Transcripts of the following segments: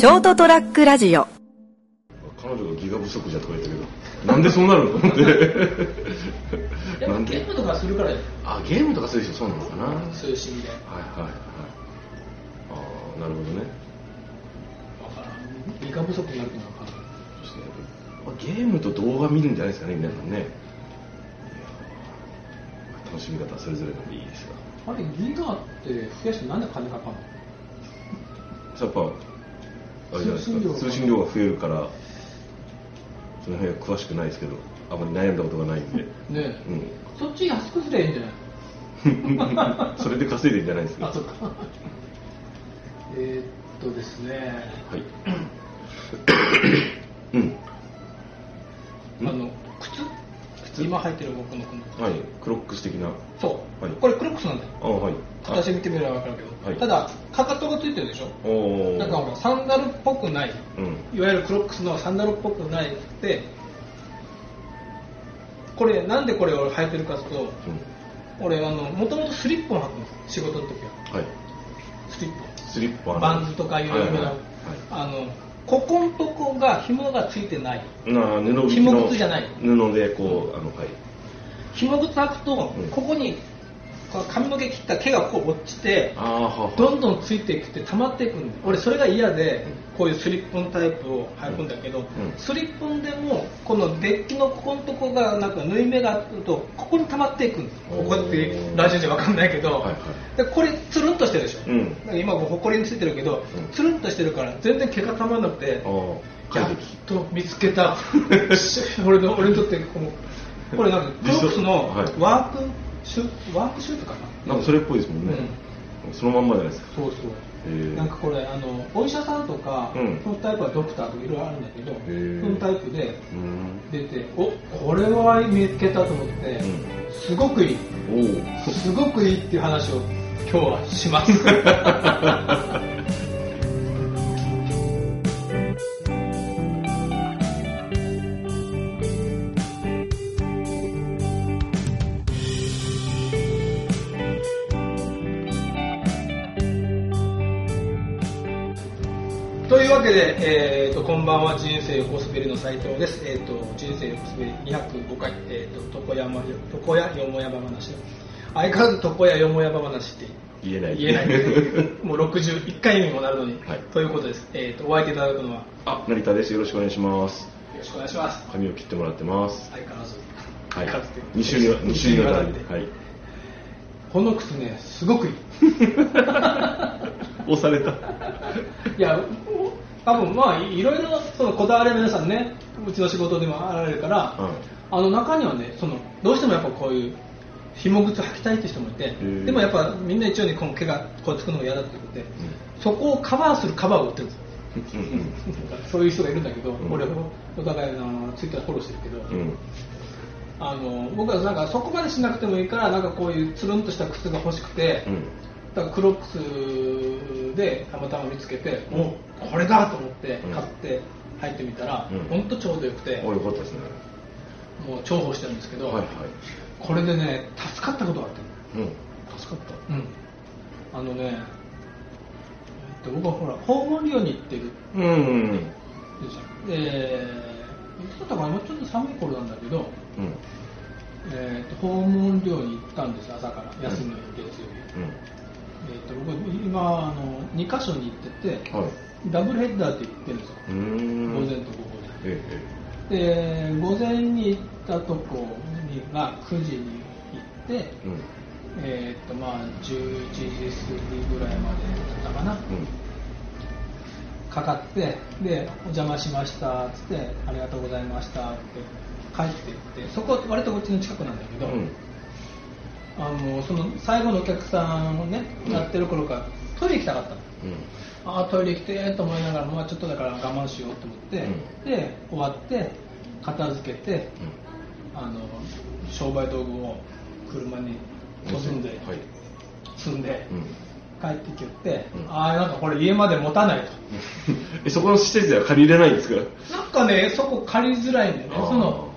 ショートトラックラジオ。彼女がギガ不足じゃとか言ったけどなんでそうなるのと思ってゲームとかするからあゲームとかする人そうなのかな。そういう心理。ではいはい。ああなるほどね。わからん。理科不足になるのか。なそしてまあゲームと動画見るんじゃないですかね皆さんね。楽しみ方はそれぞれなんでいいですがあれギガって増やしてなんで金かかんの？やっぱあれじゃないです。か通信量が通信量が増えるからその辺は詳しくないですけどあまり悩んだことがないんで、ね。えうん、そっち安くすりゃいいんじゃない？それで稼いでるんじゃないですかあそっか。えーっとですね。はい。うん靴今履いてる僕のこのはい。クロックス的な。そう、はい。これクロックスなんだよ。あはい。形見てみれば分かるけど、はい。ただかかとがついてるでしょ。おおなんかほらサンダルっぽくない。うん。いわゆるクロックスのサンダルっぽくないくて。これなんでこれを履いてるかというとうん。俺あのもともとスリッポン履くんです仕事の時は。はい。スリッポン。スリッパバンズとかいろいろな、はいはい。はい。あのここのとこが紐がついてない。なあ布紐の。靴じゃない。布でこうあのはい紐靴履くとうん。ここに髪の毛切った毛がこう落ちてどんどんついていくって溜まっていくんで俺それが嫌でこういうスリッポンタイプを履くんだけど、ん。スリッポンでもこのデッキのここのとこがなんか縫い目があるとここに溜まっていくんですここってラジオじゃ分かんないけど、でこれつるんとしてるでしょ、う今こうほこりについてるけど、うん。つるんとしてるから全然毛がたまらなくてやっと見つけた。俺の俺にとってこのこれなんかクロックスのはい。ワークシュワークシュートかな、なんかそれっぽいですもんね、そのまんまじゃないですか。そうそう。なんかこれあのお医者さんとか、うん。そのタイプはドクターとかいろいろあるんだけどそーのタイプでうん。出ておこれは見つけたと思って、うすごくいい。すごくいいっていう話を今日はします わけで、えー、とこんばんは人生横滑りの斉藤です、えー、と人生横滑り205回、えー、と床山床屋よもやば話相変わらず床屋よもやば話って言えない。言えない。もう61回にもなるのに、はい。ということです、えー、とお相手いただくのはよあ成田です。よろしくお願いします。ろしくお願いします。髪を切ってもらってます。相変わらず。はい。かつて2週にわ二週にわたり二週にわたはい。この靴ねすごくいい。押された。いや多分まあいろいろそのこだわりは皆さんねうちの仕事でもあられるから、うんあの中にはねそのどうしてもやっぱこういう紐靴履きたいって人もいてー。でもやっぱみんな一応にこの毛がこうつくのが嫌だってことで、そこをカバーするカバーを売ってるん。で すそういう人がいるんだけど、ん。俺お互いのツイッターフォローしてるけど、うん。あの僕はなんかそこまでしなくてもいいからなんかこういうつるんとした靴が欲しくて、うんだからクロックスでたまたま見つけて、もうこれだと思ってうん。買って入ってみたら、うん。本当ちょうどよくて、およかったですね。もう重宝してるんですけど、はいはい。これでね助かったことがあって。うん。助かっうん。あのね、えっと、僕はほら訪問利用に行ってる。たうんでしょでいつだったかな？もうちょっと寒い頃なんだけど、うん。えー、と訪問寮に行ったんです朝から。休みの日月曜日、うんえー、と僕今あの2箇所に行っててはい。ダブルヘッダーって言ってるんですよ、午前と午後えでで午前に行ったとこにが9時に行って、ええうん。えー、とまあ11時過ぎぐらいまでだったかな、うん。かかってでお邪魔しましたっつってありがとうございましたって帰っていってそこ割とうちの近くなんだけど、うんあのその最後のお客さんをね、うん。やってる頃からトイレ行きたかったの。うん。ああトイレ行きてと思いながら、まあ、ちょっとだから我慢しようと思って、で終わって片付けてあの商売道具を車に積んで、はい。積んで、うん。帰ってきて、うん。ああなんかこれ家まで持たないと。えそこの施設では借りれないんですか？なんかねそこ借りづらいんだよね。その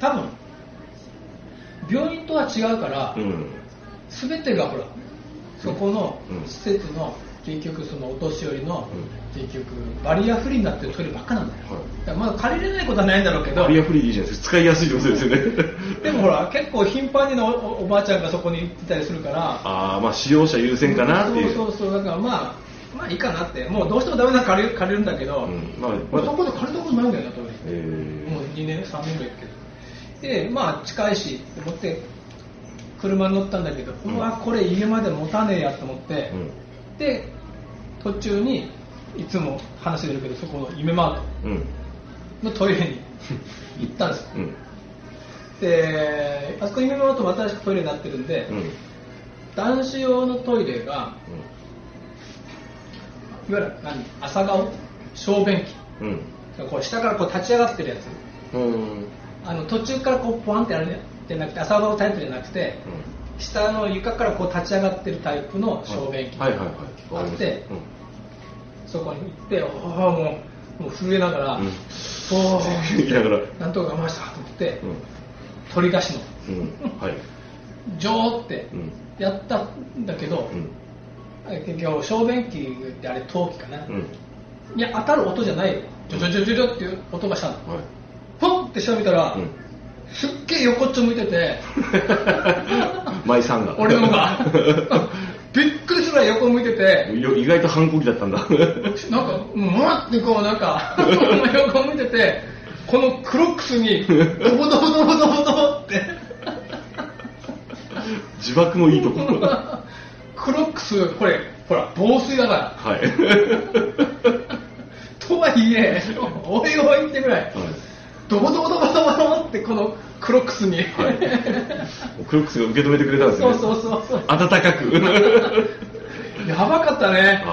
多分病院とは違うから、うん。全てがほらそこのうん。施設の結局そのお年寄りの、う結局バリアフリーになってるトイレばっかなんだよ、はい。だまあ借りれないことはないんだろうけどバリアフリーいいじゃないですか。使いやすいってことですよね。でもほら結構頻繁にのおおばあちゃんがそこに行ってたりするからああまあ使用者優先かなっていう。そうそうそうだからまあまあいいかなって。もうどうしてもダメなら借りる借りるんだけど、うん。まあそこで借りたことないんだよなトイレえもう2年3年ぐらい行くけどでまあ近いしと思って車に乗ったんだけど、ううんわこれ家まで持たねえやと思って、ーうん。で途中にいつも話出るけどそこの夢マート。うん。のトイレに 行ったんです。ようん。であそこ夢マートも新しくトイレになってるんで、うん。男子用のトイレがいわゆる何朝顔？小便器。うん。こう下からこう立ち上がってるやつあの途中からこうポワンってやるんじゃなくて朝顔タイプじゃなくて下の床からこう立ち上がってるタイプの小便器はいはいはい。わあってそこに行っておおもうもう震えながら、うん。おお なんとか我慢したと思って、うん。取り出しの。うん。はい。ジョーってうん。やったんだけど、うん。結局小便器ってあれ陶器かな、うん。いや当たる音じゃないよ。ジョジョジョジョジョっていう音がしたの。はいって下見たら、うん。すっげえ横っちょ向いてて。舞さんが。俺のが。びっくりするぐらい横向いてて。よ意外と反抗期だったんだ。なんかもわってこうなんか横向いててこのクロックスにドボドボドボドボドボって。自爆のいいとこ。ろクロックスこれほら防水だから。はい。とはいえおいおいってぐらい。はいドボドボドボドボドボってこのクロックスに、はい。クロックスが受け止めてくれたんですね。そうそうそうそう。温かく。やばかったね。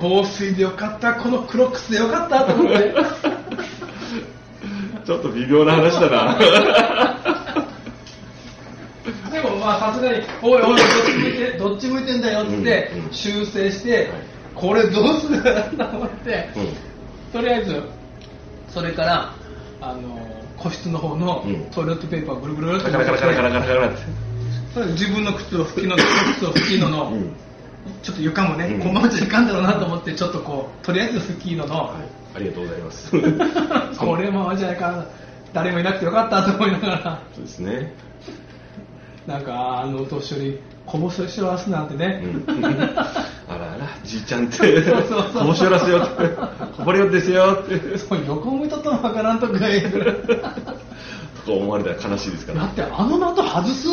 防水でよかったこのクロックスでよかったと思って。ちょっと微妙な話だな。でもまあさすがに「おいおいどっち向いてどっち向いてんだよ」って修正して、はい。これどうする？かなと思って、うん。とりあえずそれからあの個室の方のうん。トイレットペーパーをぐるぐるっとカラカラカラカラカラカラってそれで自分の靴を拭きの靴を拭きのの、うんちょっと床もね、うんこのままじゃいかんだろうなと思ってちょっとこうとりあえず拭きのの、はいありがとうございますこれままじゃいかん誰もいなくてよかったと思いながらそうですねなんかあのお年寄りこぼししらすなんてね、うんあらあらじいちゃんって。面白らせよって。こぼれようですよって。そう横向いとったのわからんとか言う。とか思われたら悲しいですから。だってあの的外す？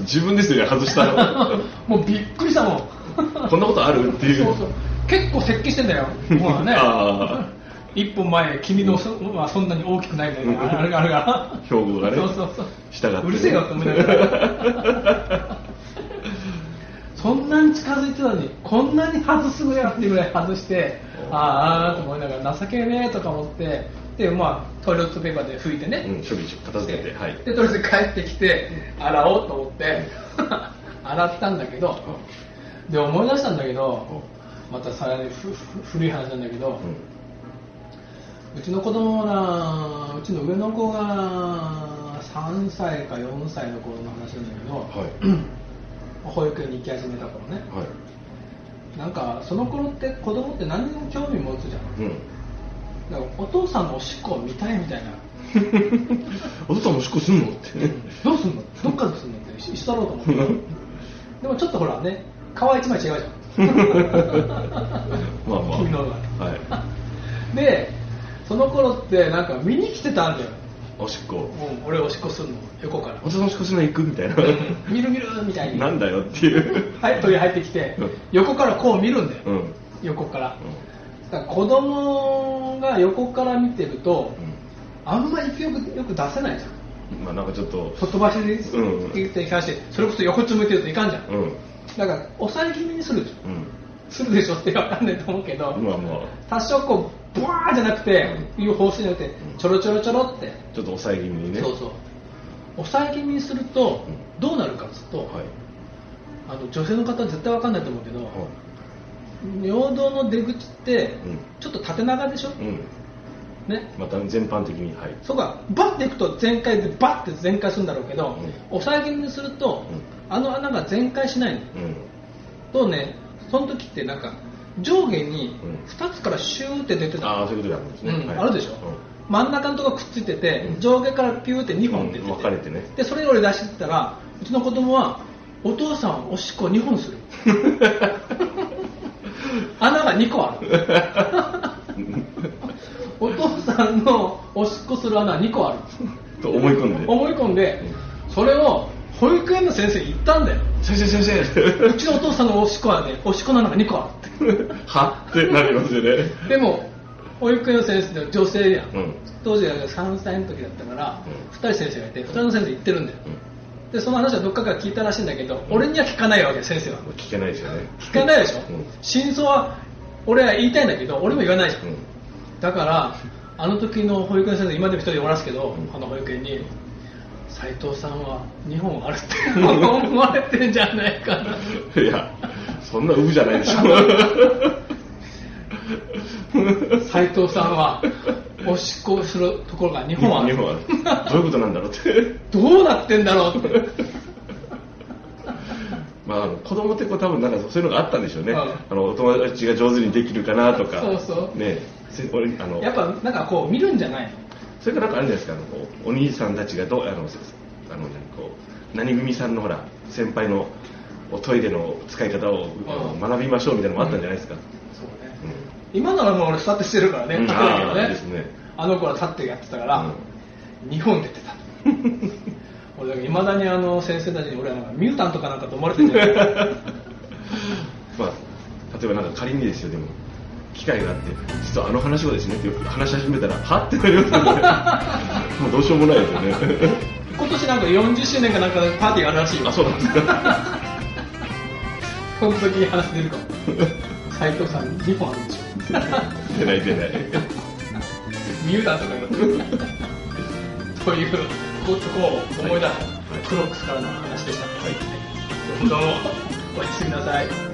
自分ですよね外したのもうびっくりしたもん。こんなことあるっていう。そうそう。結構接近してんだよ。もうね。あ一歩前君のそ,、まあ、そんなに大きくないみたいなあれがあるが標語がね。そうそうそう。従ってね。うるせえよって思いながらそんなに近づいてたのにこんなに外すぐやってぐらい外してああと思いながら情けねえとか思ってでまあトイレットペーパーで拭いてね、うん処理片付けてはい。でとりあえず帰ってきて洗おうと思って 洗ったんだけどで思い出したんだけどまたさらにふふ古い話なんだけど、うちの子供がうちの上の子が3歳か4歳の頃の話なんだけど、はい 保育園に行き始めた頃ね。はい。なんかその頃って子供って何にも興味持つじゃん。うん。だからお父さんのおしっこを見たいみたいな。お父さんもしっこすんの？って。どうすんの？どっからすんの？って。一緒だろうと思って。でもちょっとほらね顔一枚違うじゃん。まあまあ。はい。でその頃ってなんか見に来てたんだよ、おしっこ。うん、俺おしっこすんの横から。お父さんおしっこするの行くみたいな。見る見るみたいに。なんだよっていう。はいトイレ入ってきてうん横からこう見るんだよ、うん。うん横から。だから子供が横から見てるとあんまり勢いよくよく出せないじゃん。うんまあなんかちょっと。と飛ばしにうん行って関してそれこそ横っち向いてるといかんじゃん。うん。だから抑え気味にするでしょうん。するでしょって分かんないと思うけど、まあまあ。多少こうブワーじゃなくていう方針じゃなくてちょろちょろちょろって、ちょっと抑え気味にね。そうそう。抑え気味にするとうん。どうなるかっつうと、はい。あの女性の方は絶対分かんないと思うけど、は尿道の出口ってうん。ちょっと縦長でしょ、いうん。ね。また全般的にはい。そこがバッていくと全開でバッて全開するんだろうけど、うん。抑え気味にすると、うん。あの穴が全開しないの。うん。とねその時ってなんか上下にうん。2つからシューって出てた、ああそういうことがあるんですね、うん。はい。あるでしょ、真ん中のとこくっついてて、うん。上下からピューって2本出てて、うん。分かれてね。でそれを俺出してたらうちの子供はお父さんおしっこ2本する。穴が2個ある。お父さんのおしっこする穴2個ある。と思い込んで。思い込んでそれを保育園の先生に言ったんだよ先生先生。うちのお父さんのおしっこはねおしっこの穴が2個ある。っては？ってなりますよね。でも保育園の先生で女性やん、うん。当時は3歳の時だったから、うん。2人先生がいて2人の先生言ってるんだよ、うん。でその話はどっかから聞いたらしいんだけど、俺には聞かないわけ先生は。聞けないですよね。聞かないでしょ、うん。真相は俺は言いたいんだけど俺も言わないじゃん、うん。だからあの時の保育園の先生今でも一人おらすけど、うん。あの保育園に斉藤さんは2本あるって思われてんじゃないかな。いやそんなウブじゃないでしょ。斉藤さんはおしっこするところが2本ある日本は。どういうことなんだろうって。どうなってんだろうって。まああの子供ってこう多分なんかそういうのがあったんでしょうね、うん。あのお友達が上手にできるかなとか。そうそう。ね。せ俺あのやっぱなんかこう見るんじゃない？のそれからなんかあるんじゃないですかあのこうお兄さんたちがどうあのあの何こう何組さんのほら先輩のおトイレの使い方を、うん学びましょうみたいなのもあったんじゃないですか、そうね。うん今ならもう俺座ってしてるからねうん。あーね。ですね。あの子は立ってやってたから、うん。2本出てた。俺いまだにあの先生たちに俺はなんかミュータントかなんかと思われてるんじゃない まあ、例えばなんか仮にですよでも機会があって実はあの話をですねって話し始めたらはっ？てなりますよね。もうどうしようもないですよね。今年なんか40周年かなんかパーティーがあるらしいよ。あそうなんですか。その時に話出るかも。斉藤さん2本あるんでしょ。出ない出ない。ミュータントかよということを思い出した、クロックスからの話でした、はい、どうもおやすみなさい